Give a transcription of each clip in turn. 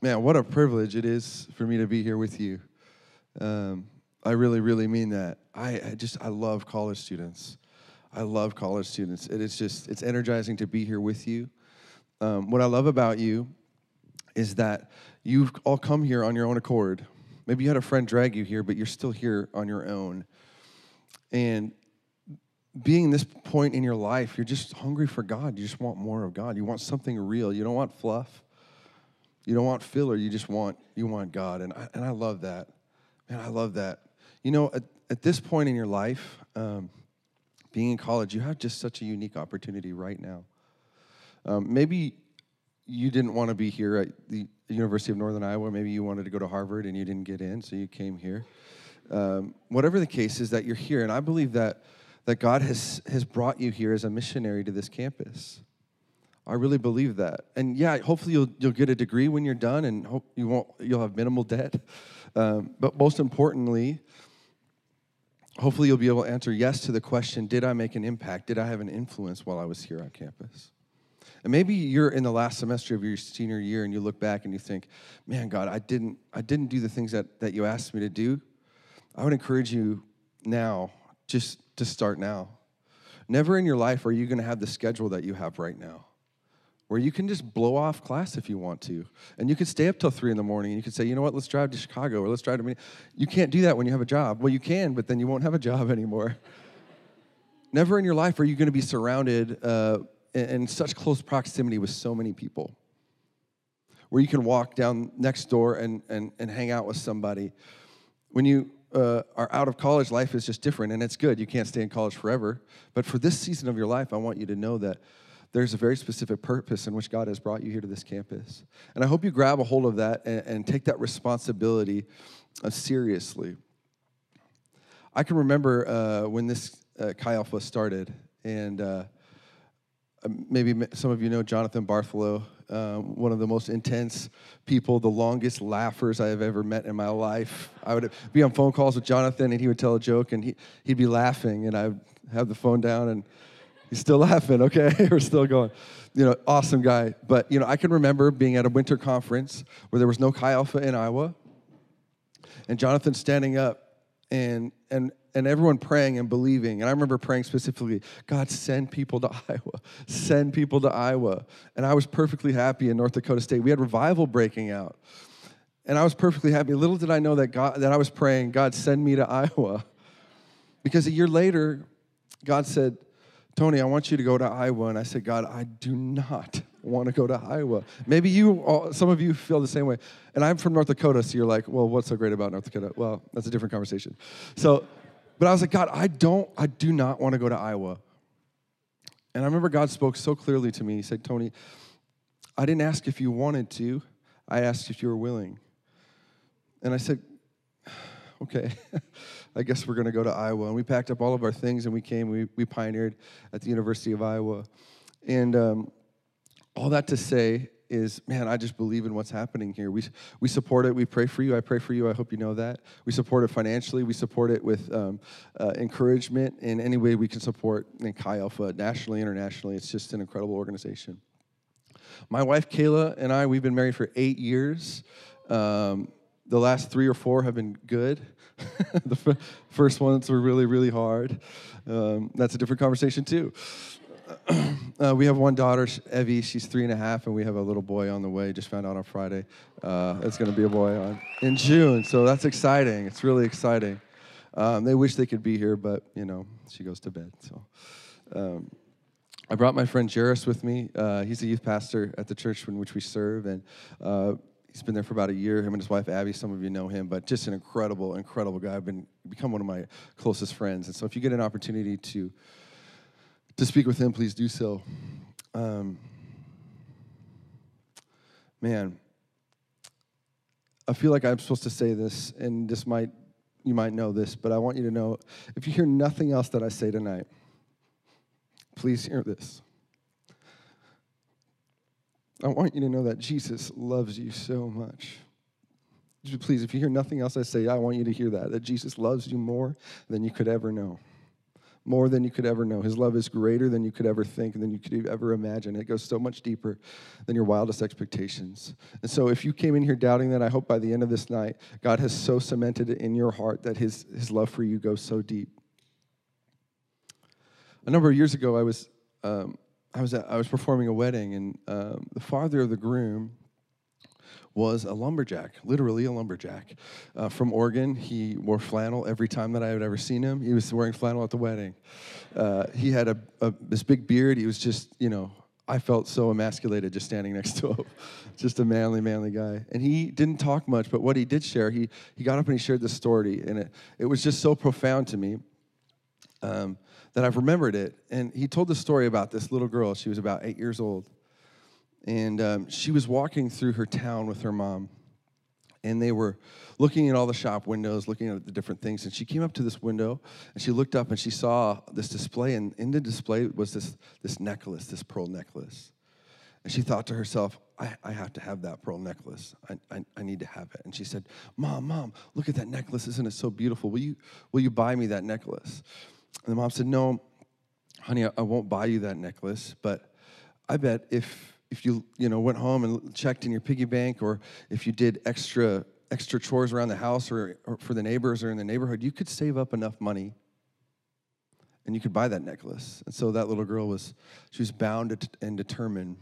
Man, what a privilege it is for me to be here with you. Um, I really, really mean that. I, I just, I love college students. I love college students. It is just, it's energizing to be here with you. Um, what I love about you is that you've all come here on your own accord. Maybe you had a friend drag you here, but you're still here on your own. And being this point in your life, you're just hungry for God. You just want more of God. You want something real. You don't want fluff. You don't want filler. You just want you want God. And I, and I love that. Man, I love that. You know, at, at this point in your life, um, being in college, you have just such a unique opportunity right now. Um, maybe you didn't want to be here at the University of Northern Iowa. Maybe you wanted to go to Harvard and you didn't get in, so you came here. Um, whatever the case is that you're here, and I believe that that God has has brought you here as a missionary to this campus. I really believe that, and yeah, hopefully you'll you'll get a degree when you're done, and hope you won't you'll have minimal debt. Um, but most importantly, hopefully you'll be able to answer yes to the question: Did I make an impact? Did I have an influence while I was here on campus? And maybe you're in the last semester of your senior year and you look back and you think, man, God, I didn't, I didn't do the things that, that you asked me to do. I would encourage you now, just to start now. Never in your life are you going to have the schedule that you have right now, where you can just blow off class if you want to. And you can stay up till three in the morning and you can say, you know what, let's drive to Chicago or let's drive to. me. You can't do that when you have a job. Well, you can, but then you won't have a job anymore. Never in your life are you going to be surrounded. Uh, in such close proximity with so many people where you can walk down next door and, and, and hang out with somebody. When you uh, are out of college, life is just different, and it's good. You can't stay in college forever. But for this season of your life, I want you to know that there's a very specific purpose in which God has brought you here to this campus. And I hope you grab a hold of that and, and take that responsibility uh, seriously. I can remember uh, when this uh, Chi Alpha started, and uh, um, maybe some of you know Jonathan Bartholow, um, one of the most intense people, the longest laughers I have ever met in my life. I would be on phone calls with Jonathan, and he would tell a joke, and he, he'd be laughing, and I'd have the phone down, and he's still laughing. Okay, we're still going. You know, awesome guy. But you know, I can remember being at a winter conference where there was no Chi Alpha in Iowa, and Jonathan standing up and and and everyone praying and believing. And I remember praying specifically, God, send people to Iowa. Send people to Iowa. And I was perfectly happy in North Dakota State. We had revival breaking out. And I was perfectly happy. Little did I know that God that I was praying, God, send me to Iowa. Because a year later, God said, Tony, I want you to go to Iowa. And I said, God, I do not want to go to Iowa. Maybe you, some of you feel the same way. And I'm from North Dakota, so you're like, well, what's so great about North Dakota? Well, that's a different conversation. So, but I was like, God, I don't, I do not want to go to Iowa. And I remember God spoke so clearly to me. He said, Tony, I didn't ask if you wanted to, I asked if you were willing. And I said, okay, I guess we're going to go to Iowa. And we packed up all of our things and we came, we, we pioneered at the University of Iowa. And um, all that to say is, man, I just believe in what's happening here. We, we support it. We pray for you. I pray for you. I hope you know that. We support it financially. We support it with um, uh, encouragement in any way we can support in Chi Alpha nationally, internationally. It's just an incredible organization. My wife, Kayla, and I, we've been married for eight years. Um, the last three or four have been good. the f- first ones were really, really hard. Um, that's a different conversation, too. uh, we have one daughter, Evie. She's three and a half, and we have a little boy on the way. Just found out on Friday. Uh, it's going to be a boy on, in June, so that's exciting. It's really exciting. Um, they wish they could be here, but you know, she goes to bed. So, um, I brought my friend Jairus with me. Uh, he's a youth pastor at the church in which we serve, and uh, he's been there for about a year. Him and his wife Abby. Some of you know him, but just an incredible, incredible guy. I've been become one of my closest friends, and so if you get an opportunity to to speak with him, please do so. Um, man, I feel like I'm supposed to say this, and this might you might know this, but I want you to know if you hear nothing else that I say tonight, please hear this. I want you to know that Jesus loves you so much. Please, if you hear nothing else I say, I want you to hear that, that Jesus loves you more than you could ever know more than you could ever know. His love is greater than you could ever think and than you could ever imagine. It goes so much deeper than your wildest expectations. And so, if you came in here doubting that, I hope by the end of this night, God has so cemented it in your heart that His, his love for you goes so deep. A number of years ago, I was. Um, I was, at, I was performing a wedding, and um, the father of the groom was a lumberjack, literally a lumberjack uh, from Oregon. He wore flannel every time that I had ever seen him. He was wearing flannel at the wedding. Uh, he had a, a, this big beard. He was just, you know, I felt so emasculated just standing next to him. just a manly, manly guy. And he didn't talk much, but what he did share, he, he got up and he shared this story, and it, it was just so profound to me. Um, that I've remembered it. And he told the story about this little girl. She was about eight years old. And um, she was walking through her town with her mom. And they were looking at all the shop windows looking at the different things. And she came up to this window and she looked up and she saw this display. And in the display was this, this necklace this pearl necklace. And she thought to herself i, I have to have that pearl necklace. I, I, I, need to have it. And she said mom mom look at that necklace. Isn't it so beautiful? Will you, will you buy me that necklace and the mom said no honey I, won't buy you that necklace but i bet if if you you know went home and checked in your piggy bank or if you did extra extra chores around the house or, or, for the neighbors or in the neighborhood you could save up enough money and you could buy that necklace. And so that little girl was she was bound and determined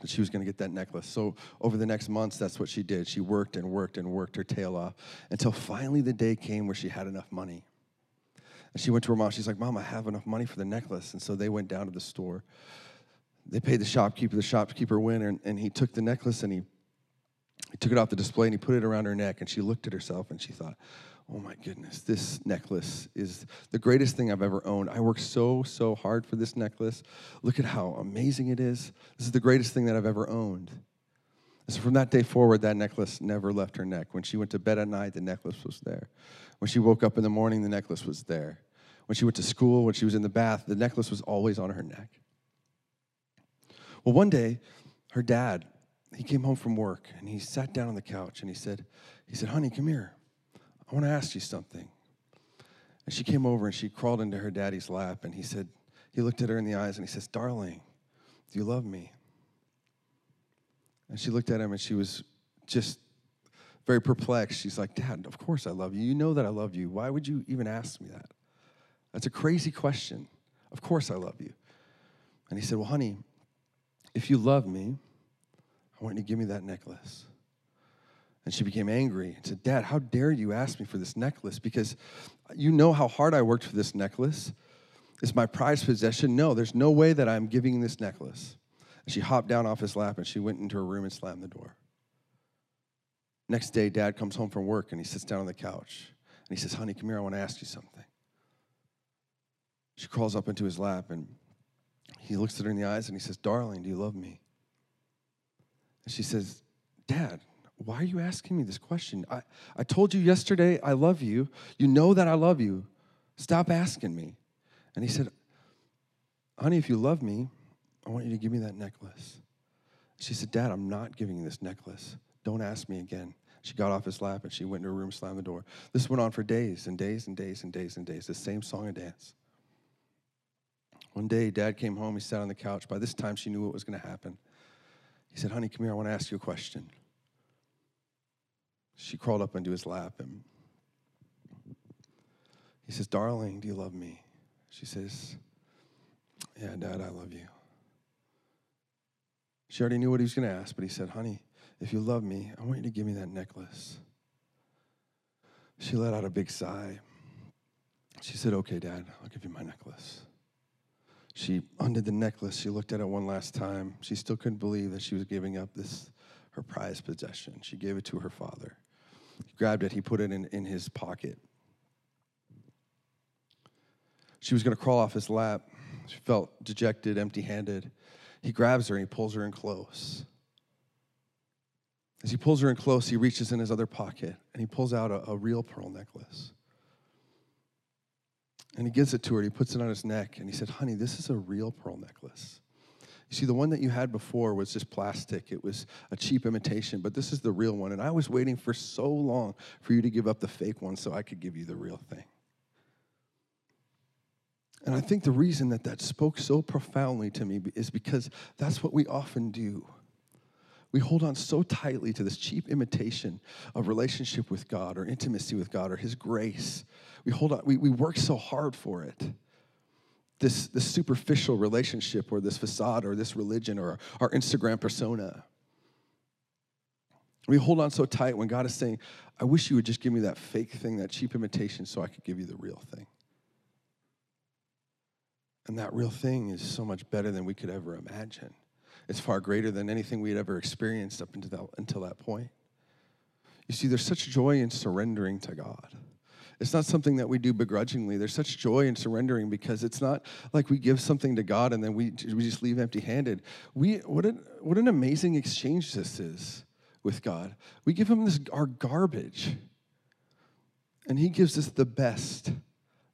that she was going to get that necklace. So over the next months that's what she did. She worked and worked and worked her tail off until finally the day came where she had enough money and she went to her mom she's like mom i have enough money for the necklace and so they went down to the store they paid the shopkeeper. The shopkeeper went and, and he took the necklace and he, he took it off the display and he put it around her neck. And she looked at herself and she thought, oh my goodness, this necklace is the greatest thing I've ever owned. I worked so, so hard for this necklace. Look at how amazing it is. This is the greatest thing that I've ever owned. And so from that day forward, that necklace never left her neck. When she went to bed at night, the necklace was there. When she woke up in the morning, the necklace was there. When she went to school, when she was in the bath, the necklace was always on her neck. Well, one day, her dad, he came home from work and he sat down on the couch and he said, he said, honey, come here. I want to ask you something. And she came over and she crawled into her daddy's lap and he said, he looked at her in the eyes and he says, darling, do you love me? And she looked at him and she was just very perplexed. She's like, Dad, of course I love you. You know that I love you. Why would you even ask me that? That's a crazy question. Of course I love you. And he said, Well, honey, if you love me, I want you to give me that necklace. And she became angry and said, Dad, how dare you ask me for this necklace? Because you know how hard I worked for this necklace. It's my prized possession. No, there's no way that I'm giving this necklace. And she hopped down off his lap and she went into her room and slammed the door. Next day, dad comes home from work and he sits down on the couch and he says, Honey, come here, I want to ask you something. She crawls up into his lap and he looks at her in the eyes and he says, Darling, do you love me? And she says, Dad, why are you asking me this question? I, I told you yesterday I love you. You know that I love you. Stop asking me. And he said, Honey, if you love me, I want you to give me that necklace. She said, Dad, I'm not giving you this necklace. Don't ask me again. She got off his lap and she went into her room, slammed the door. This went on for days and days and days and days and days, the same song and dance. One day, dad came home. He sat on the couch. By this time, she knew what was going to happen. He said, Honey, come here. I want to ask you a question. She crawled up into his lap and he says, Darling, do you love me? She says, Yeah, Dad, I love you. She already knew what he was going to ask, but he said, Honey, if you love me, I want you to give me that necklace. She let out a big sigh. She said, Okay, Dad, I'll give you my necklace. She undid the necklace. She looked at it one last time. She still couldn't believe that she was giving up this, her prized possession. She gave it to her father. He grabbed it, he put it in, in his pocket. She was going to crawl off his lap. She felt dejected, empty handed. He grabs her and he pulls her in close. As he pulls her in close, he reaches in his other pocket and he pulls out a, a real pearl necklace. And he gives it to her, he puts it on his neck, and he said, Honey, this is a real pearl necklace. You see, the one that you had before was just plastic. It was a cheap imitation, but this is the real one. And I was waiting for so long for you to give up the fake one so I could give you the real thing. And I think the reason that that spoke so profoundly to me is because that's what we often do. We hold on so tightly to this cheap imitation of relationship with God or intimacy with God or His grace. We hold on, we, we work so hard for it. This, this superficial relationship or this facade or this religion or our Instagram persona. We hold on so tight when God is saying, I wish you would just give me that fake thing, that cheap imitation, so I could give you the real thing. And that real thing is so much better than we could ever imagine. It's far greater than anything we had ever experienced up until that, until that point. You see, there's such joy in surrendering to God. It's not something that we do begrudgingly. There's such joy in surrendering because it's not like we give something to God and then we, we just leave empty handed. We, what, an, what an amazing exchange this is with God. We give Him this, our garbage, and He gives us the best,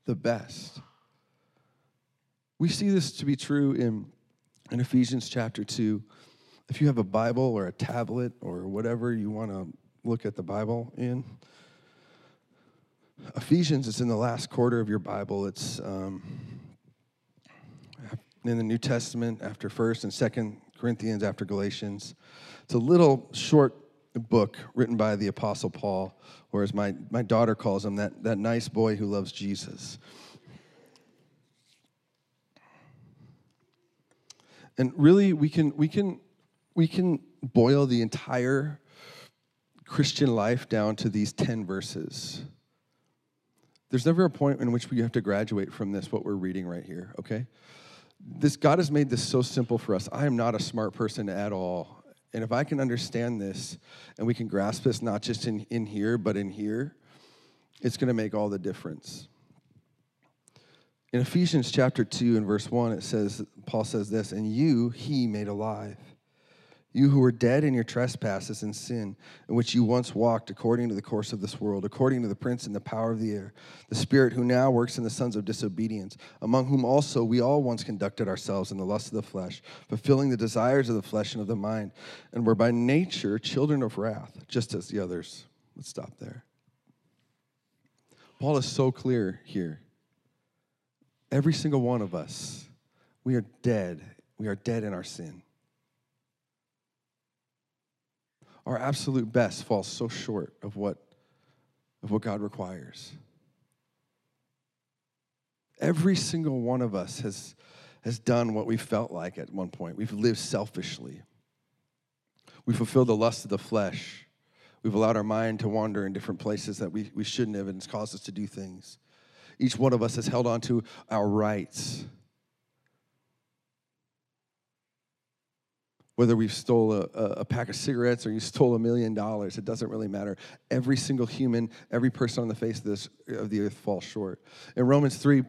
the best. We see this to be true in, in Ephesians chapter 2. If you have a Bible or a tablet or whatever you want to look at the Bible in, Ephesians is in the last quarter of your Bible. It's um, in the New Testament after 1st and 2nd Corinthians after Galatians. It's a little short book written by the Apostle Paul, or as my, my daughter calls him, that, that nice boy who loves Jesus. And really, we can, we can, we can boil the entire Christian life down to these 10 verses. There's never a point in which we have to graduate from this, what we're reading right here, okay? This God has made this so simple for us. I am not a smart person at all. And if I can understand this and we can grasp this not just in, in here, but in here, it's going to make all the difference. In Ephesians chapter 2 and verse 1, it says, Paul says this, and you he made alive. You who were dead in your trespasses and sin, in which you once walked according to the course of this world, according to the prince and the power of the air, the spirit who now works in the sons of disobedience, among whom also we all once conducted ourselves in the lust of the flesh, fulfilling the desires of the flesh and of the mind, and were by nature children of wrath, just as the others. Let's stop there. Paul is so clear here. Every single one of us, we are dead. We are dead in our sin. Our absolute best falls so short of what, of what God requires. Every single one of us has, has done what we felt like at one point. We've lived selfishly. We fulfilled the lust of the flesh. We've allowed our mind to wander in different places that we, we shouldn't have, and it's caused us to do things. Each one of us has held on to our rights. Whether we stole a, a, pack of cigarettes or you stole a million dollars, it doesn't really matter. Every single human, every person on the face of, this, of the earth falls short. In Romans 3,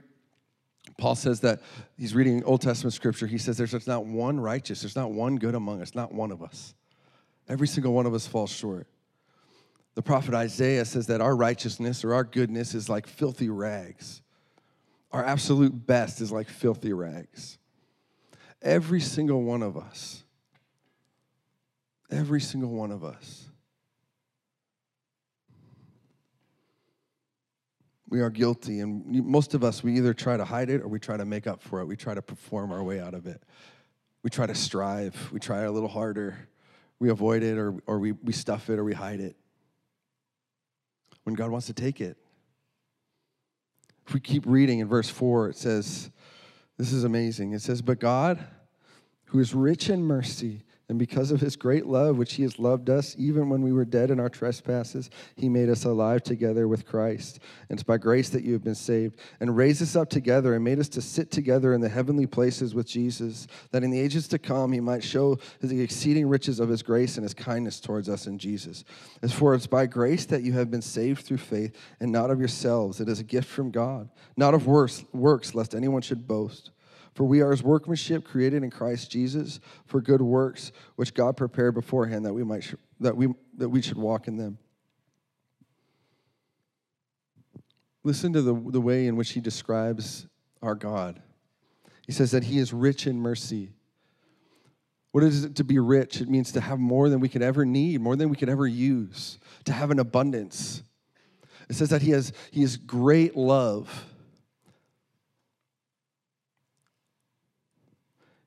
Paul says that he's reading Old Testament scripture. He says there's not one righteous, there's not one good among us, not one of us. Every single one of us falls short. The prophet Isaiah says that our righteousness or our goodness is like filthy rags. Our absolute best is like filthy rags. Every single one of us, every single one of us, we are guilty. And most of us, we either try to hide it or we try to make up for it. We try to perform our way out of it. We try to strive. We try a little harder. We avoid it or, or we, we stuff it or we hide it when God wants to take it. If we keep reading in verse 4, it says, This is amazing. It says, But God, who is rich in mercy, and because of his great love, which he has loved us, even when we were dead in our trespasses, he made us alive together with Christ. And it's by grace that you have been saved, and raised us up together, and made us to sit together in the heavenly places with Jesus, that in the ages to come he might show the exceeding riches of his grace and his kindness towards us in Jesus. As for it's by grace that you have been saved through faith, and not of yourselves. It is a gift from God, not of works, works lest anyone should boast. For we are his workmanship created in Christ Jesus for good works, which God prepared beforehand that we might sh- that we that we should walk in them. Listen to the, the way in which he describes our God. He says that he is rich in mercy. What is it to be rich? It means to have more than we could ever need, more than we could ever use, to have an abundance. It says that he has, he has great love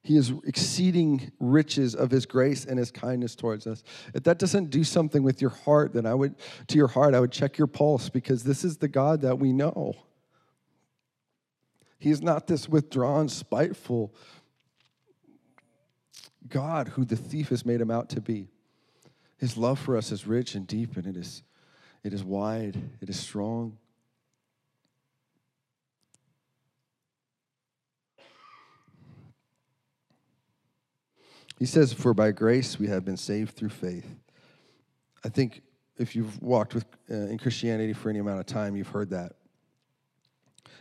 He is exceeding riches of his grace and his kindness towards us. If that doesn't do something with your heart, then I would, to your heart, I would check your pulse because this is the God that we know. He is not this withdrawn, spiteful God who the thief has made him out to be. His love for us is rich and deep, and it is, it is wide, it is strong. He says, For by grace we have been saved through faith. I think if you've walked with, uh, in Christianity for any amount of time, you've heard that.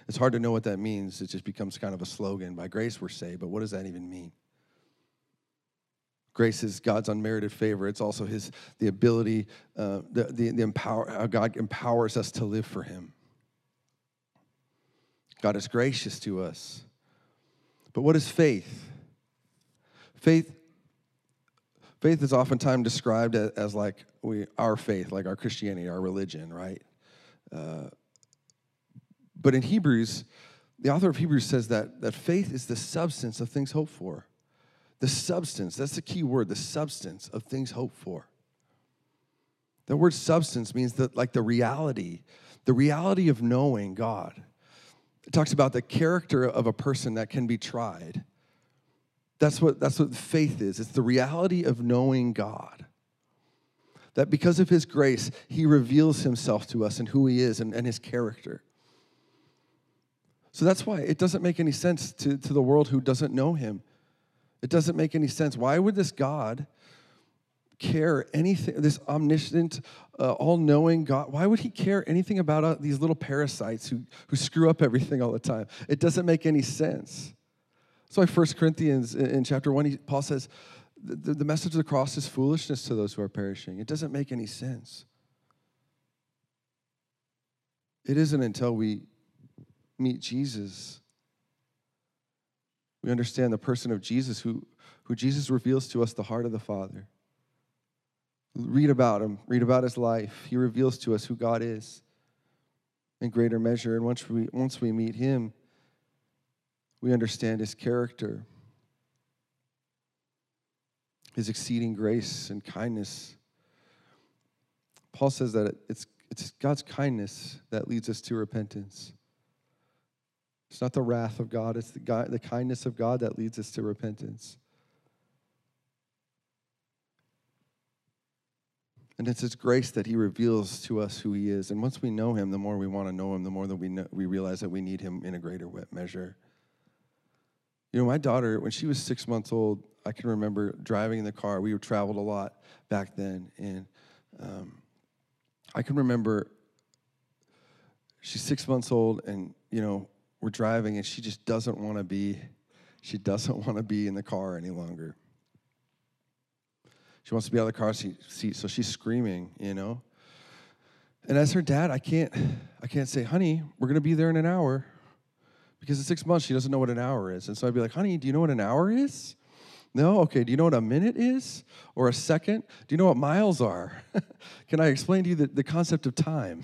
It's hard to know what that means. It just becomes kind of a slogan. By grace we're saved, but what does that even mean? Grace is God's unmerited favor. It's also His the ability, uh, the, the, the empower, how God empowers us to live for Him. God is gracious to us. But what is faith? Faith Faith is oftentimes described as, as, like we, our faith, like our Christianity, our religion, right? Uh, but in Hebrews, the author of Hebrews says that, that faith is the substance of things hoped for. The substance, that's the key word, the substance of things hoped for. The word substance means that, like the reality, the reality of knowing God. It talks about the character of a person that can be tried. That's what, that's what faith is it's the reality of knowing God. That because of His grace, He reveals Himself to us and who He is and, and His character. So that's why it doesn't make any sense to, to the world who doesn't know Him. It doesn't make any sense. Why would this God care anything, this omniscient, uh, all knowing God, why would He care anything about uh, these little parasites who, who screw up everything all the time? It doesn't make any sense. That's why 1 Corinthians in chapter 1, he, Paul says, the, the message of the cross is foolishness to those who are perishing. It doesn't make any sense. It isn't until we meet Jesus. We understand the person of Jesus, who, who Jesus reveals to us the heart of the Father. Read about him, read about his life. He reveals to us who God is in greater measure. And once we, once we meet him, we understand his character, his exceeding grace and kindness. Paul says that it's, it's God's kindness that leads us to repentance. It's not the wrath of God, it's the, God, the kindness of God that leads us to repentance. And it's His grace that He reveals to us who He is. And once we know Him, the more we want to know Him, the more that we, know, we realize that we need Him in a greater measure. You know, my daughter, when she was six months old, I can remember driving in the car. We traveled a lot back then. And um, I can remember she's six months old, and, you know, we're driving, and she just doesn't want to be, she doesn't want to be in the car any longer. She wants to be out of the car seat, so she's screaming, you know. And as her dad, I can't, I can't say, honey, we're gonna be there in an hour because in six months she doesn't know what an hour is. And so I'd be like, honey, do you know what an hour is? No? Okay. Do you know what a minute is? Or a second? Do you know what miles are? Can I explain to you the, the concept of time?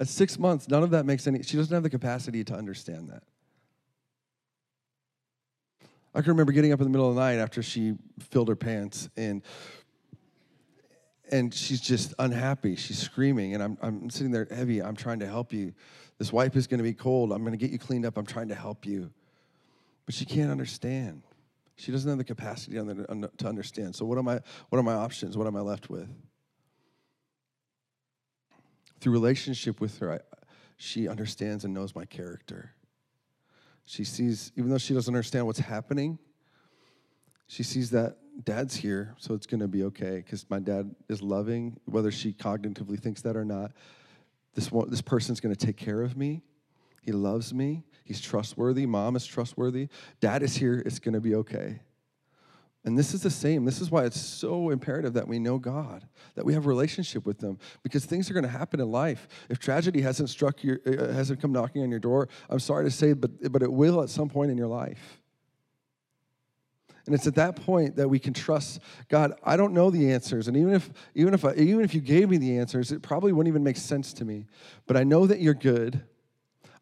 At six months, none of that makes any, she doesn't have the capacity to understand that. I can remember getting up in the middle of the night after she filled her pants and and she's just unhappy. She's screaming, and I'm, I'm sitting there heavy. I'm trying to help you. This wipe is going to be cold. I'm going to get you cleaned up. I'm trying to help you. But she can't understand. She doesn't have the capacity to understand. So what am I what are my options? What am I left with? Through relationship with her, I, she understands and knows my character. She sees, even though she doesn't understand what's happening, she sees that dad's here, so it's going to be okay because my dad is loving, whether she cognitively thinks that or not. This, one, this person's going to take care of me. He loves me. He's trustworthy. Mom is trustworthy. Dad is here. It's going to be okay. And this is the same. This is why it's so imperative that we know God, that we have a relationship with them, because things are going to happen in life. If tragedy hasn't struck your, uh, hasn't come knocking on your door, I'm sorry to say, but but it will at some point in your life. And it's at that point that we can trust God. I don't know the answers, and even if even if I, even if you gave me the answers, it probably wouldn't even make sense to me. But I know that you're good.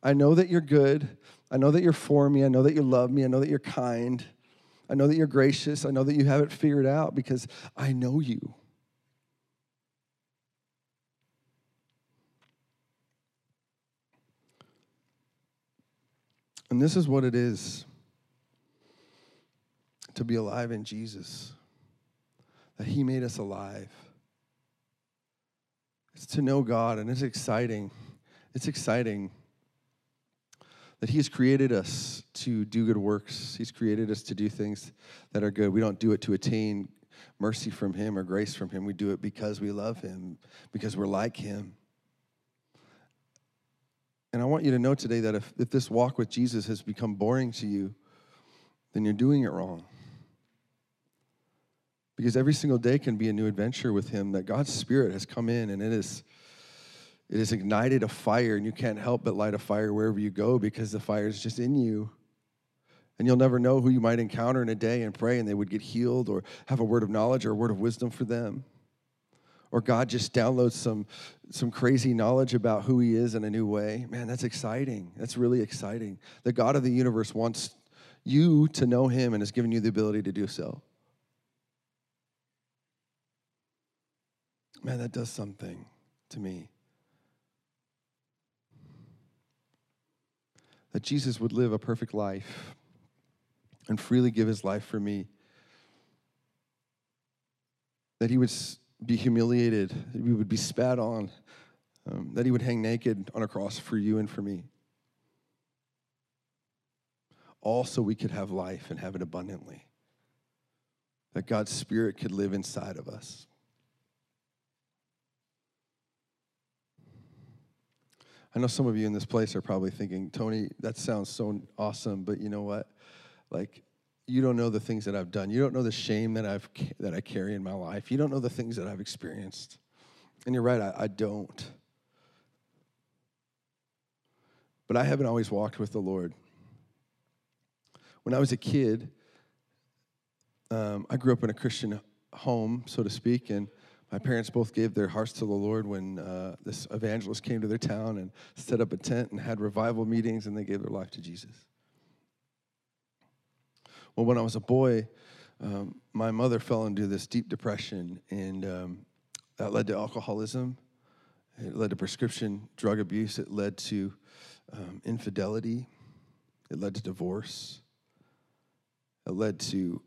I know that you're good. I know that you're for me. I know that you love me. I know that you're kind. I know that you're gracious. I know that you have it figured out because I know you. And this is what it is to be alive in Jesus, that He made us alive. It's to know God, and it's exciting. It's exciting that He has created us to do good works. He's created us to do things that are good. We don't do it to attain mercy from Him or grace from Him. We do it because we love Him, because we're like Him. And I want you to know today that if, if this walk with Jesus has become boring to you, then you're doing it wrong. Because every single day can be a new adventure with Him, that God's Spirit has come in and it is it has ignited a fire, and you can't help but light a fire wherever you go because the fire is just in you. And you'll never know who you might encounter in a day and pray, and they would get healed or have a word of knowledge or a word of wisdom for them. Or God just downloads some, some crazy knowledge about who He is in a new way. Man, that's exciting. That's really exciting. The God of the universe wants you to know Him and has given you the ability to do so. Man, that does something to me. that Jesus would live a perfect life and freely give his life for me. That he would be humiliated, that he would be spat on, um, that he would hang naked on a cross for you and for me. All so we could have life and have it abundantly. That God's Spirit could live inside of us. I know some of you in this place are probably thinking, Tony, that sounds so awesome, but you know what? Like, you don't know the things that I've done. You don't know the shame that I've that I carry in my life. You don't know the things that I've experienced. And you're right, I, I don't. But I haven't always walked with the Lord. When I was a kid, um, I grew up in a Christian home, so to speak, and my parents both gave their hearts to the Lord when uh, this evangelist came to their town and set up a tent and had revival meetings, and they gave their life to Jesus. Well, when I was a boy, um, my mother fell into this deep depression, and um, that led to alcoholism. It led to prescription drug abuse. It led to um, infidelity. It led to divorce. It led to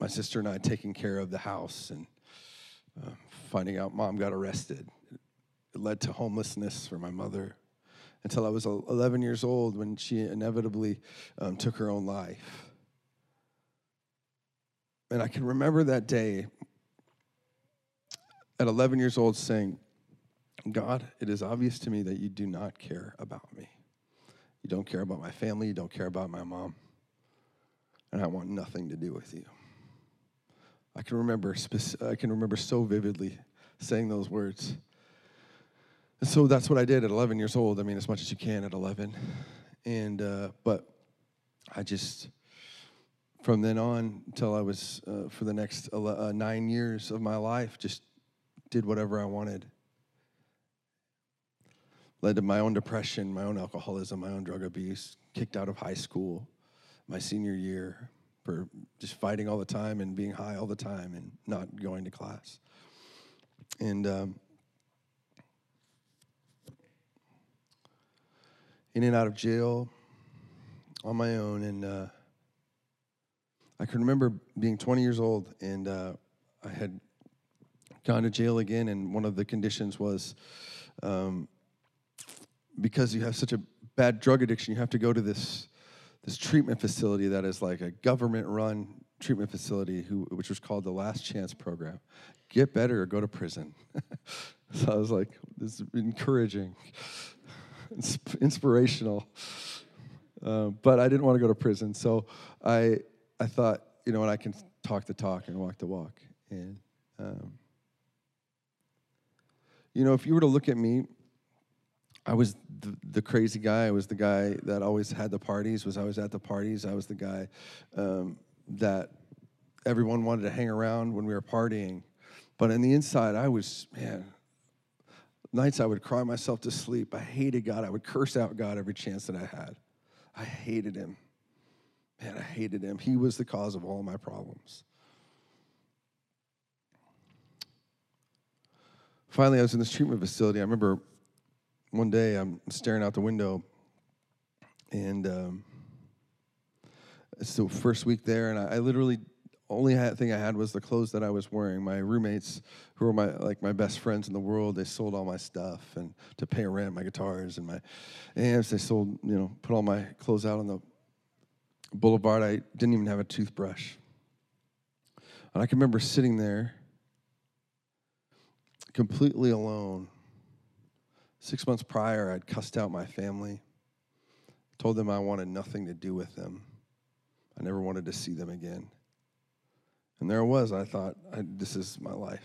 my sister and I taking care of the house and uh, finding out mom got arrested. It led to homelessness for my mother until I was 11 years old when she inevitably um, took her own life. And I can remember that day at 11 years old saying, God, it is obvious to me that you do not care about me. You don't care about my family. You don't care about my mom. And I want nothing to do with you. I can remember, I can remember so vividly saying those words. And so that's what I did at 11 years old. I mean, as much as you can at 11. And, uh, but I just, from then on until I was, uh, for the next 11, uh, nine years of my life, just did whatever I wanted. Led to my own depression, my own alcoholism, my own drug abuse, kicked out of high school my senior year, for just fighting all the time and being high all the time and not going to class. And um, in and out of jail on my own. And uh, I can remember being 20 years old and uh, I had gone to jail again. And one of the conditions was um, because you have such a bad drug addiction, you have to go to this this treatment facility that is like a government run treatment facility who, which was called the Last Chance Program. Get better or go to prison. so I was like, this is encouraging, inspirational. Uh, but I didn't want to go to prison. So I, I thought, you know what, I can talk the talk and walk the walk. And, um, you know, if you were to look at me, I was the, the, crazy guy. I was the guy that always had the parties. Was always at the parties. I was the guy um, that everyone wanted to hang around when we were partying. But on the inside, I was man. Nights I would cry myself to sleep. I hated God. I would curse out God every chance that I had. I hated Him. Man, I hated him. He was the cause of all my problems. Finally, I was in this treatment facility. I remember one day I'm staring out the window, and um, it's the first week there, and I, I literally only had, thing I had was the clothes that I was wearing. My roommates, who were my like my best friends in the world, they sold all my stuff and to pay rent, my guitars and my amps. They sold, you know, put all my clothes out on the boulevard. I didn't even have a toothbrush, and I can remember sitting there completely alone. Six months prior, I'd cussed out my family, told them I wanted nothing to do with them. I never wanted to see them again. And there I was. I thought, I, this is my life.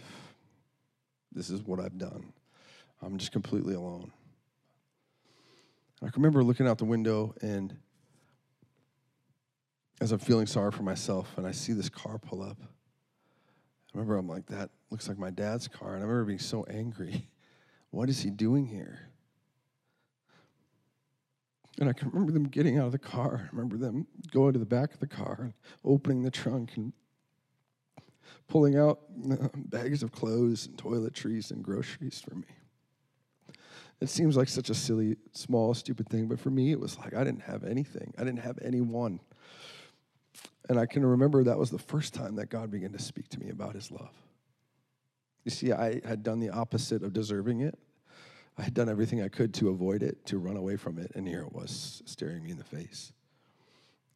This is what I've done. I'm just completely alone. I can remember looking out the window and as I'm feeling sorry for myself and I see this car pull up. I remember I'm like, that looks like my dad's car. And I remember being so angry. What is he doing here? And I can remember them getting out of the car. I remember them going to the back of the car and opening the trunk and pulling out uh, bags of clothes and toiletries and groceries for me. It seems like such a silly, small, stupid thing, but for me, it was like I didn't have anything. I didn't have anyone. And I can remember that was the first time that God began to speak to me about his love. You see, I had done the opposite of deserving it. I had done everything I could to avoid it, to run away from it, and here it was staring me in the face.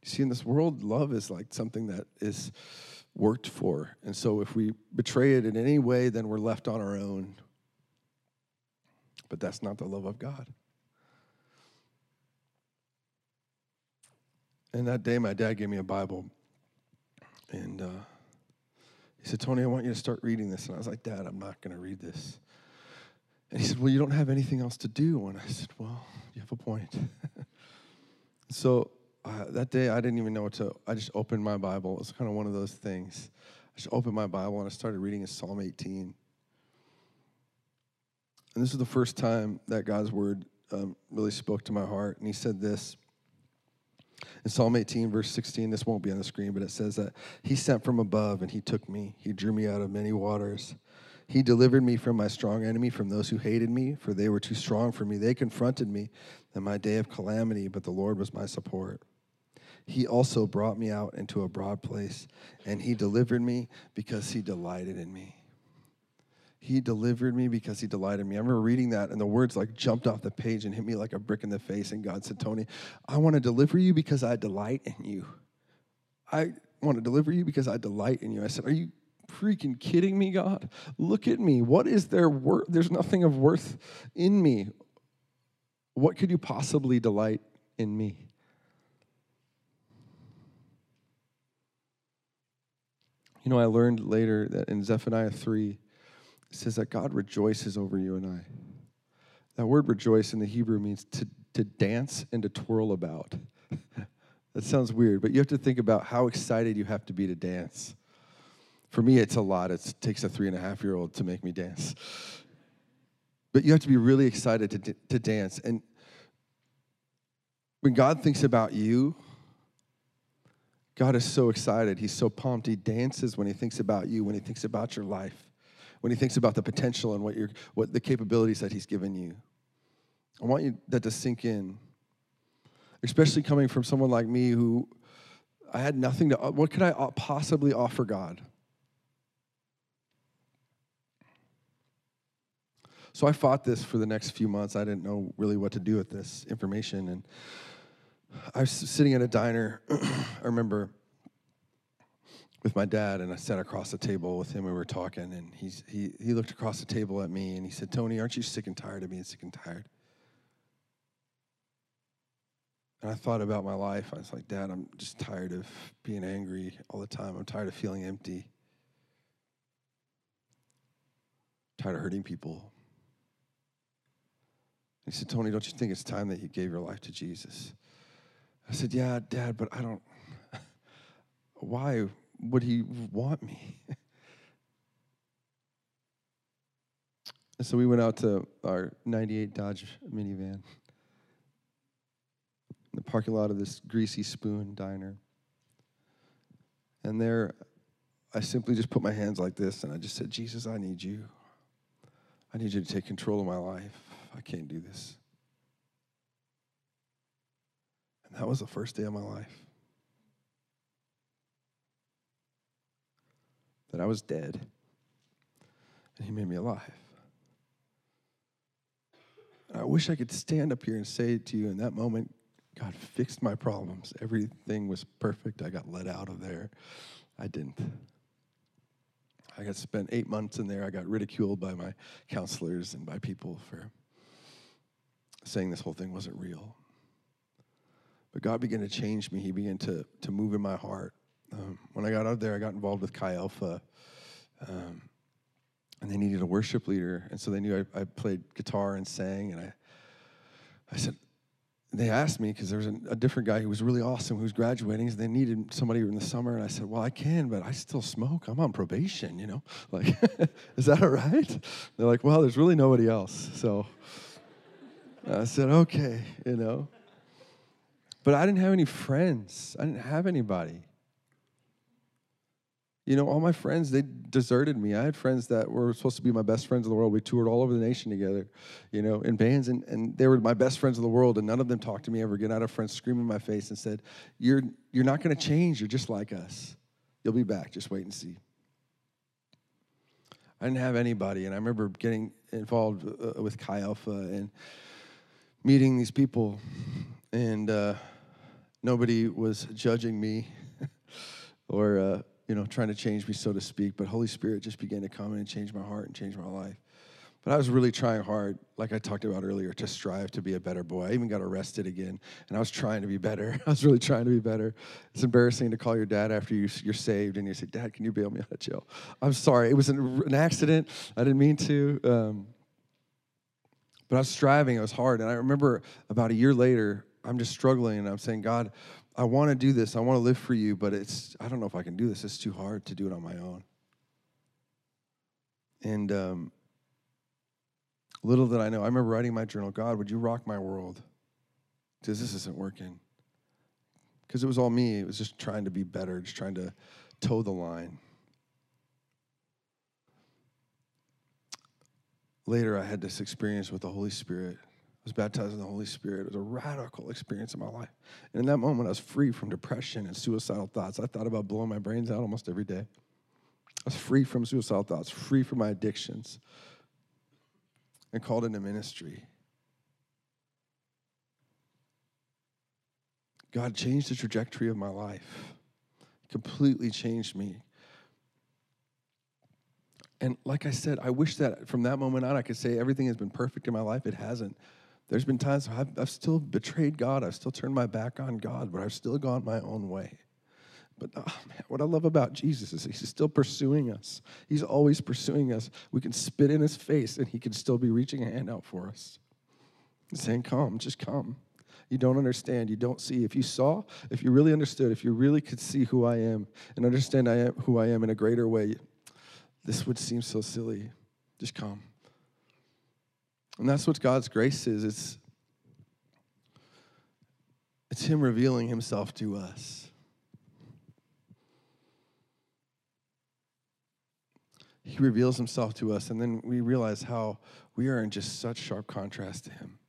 You see, in this world, love is like something that is worked for. And so if we betray it in any way, then we're left on our own. But that's not the love of God. And that day, my dad gave me a Bible. And uh, he said, Tony, I want you to start reading this. And I was like, Dad, I'm not going to read this. And he said, Well, you don't have anything else to do. And I said, Well, you have a point. so uh, that day, I didn't even know what to, I just opened my Bible. It was kind of one of those things. I just opened my Bible and I started reading in Psalm 18. And this is the first time that God's word um, really spoke to my heart. And he said this in Psalm 18, verse 16, this won't be on the screen, but it says that He sent from above and He took me. He drew me out of many waters. He delivered me from my strong enemy, from those who hated me, for they were too strong for me. They confronted me in my day of calamity, but the Lord was my support. He also brought me out into a broad place, and He delivered me because He delighted in me. He delivered me because he delighted me. I remember reading that and the words like jumped off the page and hit me like a brick in the face. And God said, Tony, I want to deliver you because I delight in you. I want to deliver you because I delight in you. I said, Are you freaking kidding me, God? Look at me. What is there worth? There's nothing of worth in me. What could you possibly delight in me? You know, I learned later that in Zephaniah 3, it says that God rejoices over you and I. That word rejoice in the Hebrew means to, to dance and to twirl about. that sounds weird, but you have to think about how excited you have to be to dance. For me, it's a lot. It's, it takes a three and a half year old to make me dance. But you have to be really excited to, to dance. And when God thinks about you, God is so excited. He's so pumped. He dances when he thinks about you, when he thinks about your life when he thinks about the potential and what, what the capabilities that he's given you. I want you that to sink in, especially coming from someone like me who I had nothing to, what could I possibly offer God? So I fought this for the next few months. I didn't know really what to do with this information. And I was sitting at a diner. I remember with my dad, and I sat across the table with him. We were talking, and he's, he, he looked across the table at me and he said, Tony, aren't you sick and tired of being sick and tired? And I thought about my life. I was like, Dad, I'm just tired of being angry all the time. I'm tired of feeling empty. I'm tired of hurting people. He said, Tony, don't you think it's time that you gave your life to Jesus? I said, Yeah, Dad, but I don't. Why? Would he want me? so we went out to our 98 Dodge minivan in the parking lot of this greasy spoon diner. And there, I simply just put my hands like this and I just said, Jesus, I need you. I need you to take control of my life. I can't do this. And that was the first day of my life. That I was dead, and He made me alive. And I wish I could stand up here and say to you in that moment, God fixed my problems. Everything was perfect. I got let out of there. I didn't. I got spent eight months in there. I got ridiculed by my counselors and by people for saying this whole thing wasn't real. But God began to change me. He began to, to move in my heart. Um, when I got out of there, I got involved with Chi Alpha. Um, and they needed a worship leader. And so they knew I, I played guitar and sang. And I, I said, they asked me because there was a, a, different guy who was really awesome who was graduating. So they needed somebody in the summer, and I said, "Well, I can, but I still smoke. I'm on probation, you know. Like, is that all right?" They're like, "Well, there's really nobody else." So I said, "Okay, you know." But I didn't have any friends. I didn't have anybody. You know, all my friends, they deserted me. I had friends that were supposed to be my best friends in the world. We toured all over the nation together, you know, in bands, and, and they were my best friends in the world, and none of them talked to me ever again. I had a friend scream in my face and said, You're, you're not going to change. You're just like us. You'll be back. Just wait and see. I didn't have anybody, and I remember getting involved uh, with Chi Alpha and meeting these people, and uh, nobody was judging me or, uh, you know, trying to change me, so to speak. But Holy Spirit just began to come in and change my heart and change my life. But I was really trying hard, like I talked about earlier, to strive to be a better boy. I even got arrested again, and I was trying to be better. I was really trying to be better. It's embarrassing to call your dad after you, you're saved and you say, Dad, can you bail me out of jail? I'm sorry. It was an, an accident. I didn't mean to. Um, but I was striving. It was hard. And I remember about a year later, I'm just struggling, and I'm saying, God, I want to do this. I want to live for you, but it's I don't know if I can do this. It's too hard to do it on my own. And um, little did I know, I remember writing my journal, God, would you rock my world? Because this isn't working. Because it was all me. It was just trying to be better, just trying to toe the line. Later, I had this experience with the Holy Spirit was baptized in the Holy Spirit. It was a radical experience in my life. And in that moment, I was free from depression and suicidal thoughts. I thought about blowing my brains out almost every day. I was free from suicidal thoughts, free from my addictions, and called into ministry. God changed the trajectory of my life, completely changed me. And like I said, I wish that from that moment on I could say everything has been perfect in my life. It hasn't. There's been times I've, I've still betrayed God. I've still turned my back on God, but I've still gone my own way. But oh man, what I love about Jesus is he's still pursuing us. He's always pursuing us. We can spit in his face and he can still be reaching a hand out for us. saying, Come, just come. You don't understand. You don't see. If you saw, if you really understood, if you really could see who I am and understand I am who I am in a greater way, this would seem so silly. Just come. And that's what God's grace is. It's, it's Him revealing Himself to us. He reveals Himself to us, and then we realize how we are in just such sharp contrast to Him.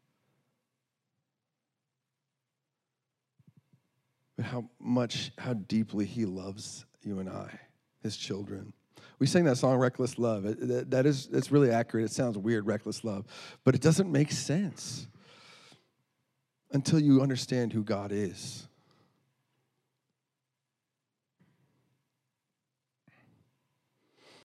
But how much, how deeply He loves you and I, His children we sang that song reckless love. It, that is it's really accurate. It sounds weird reckless love but it doesn't make sense until you understand who god is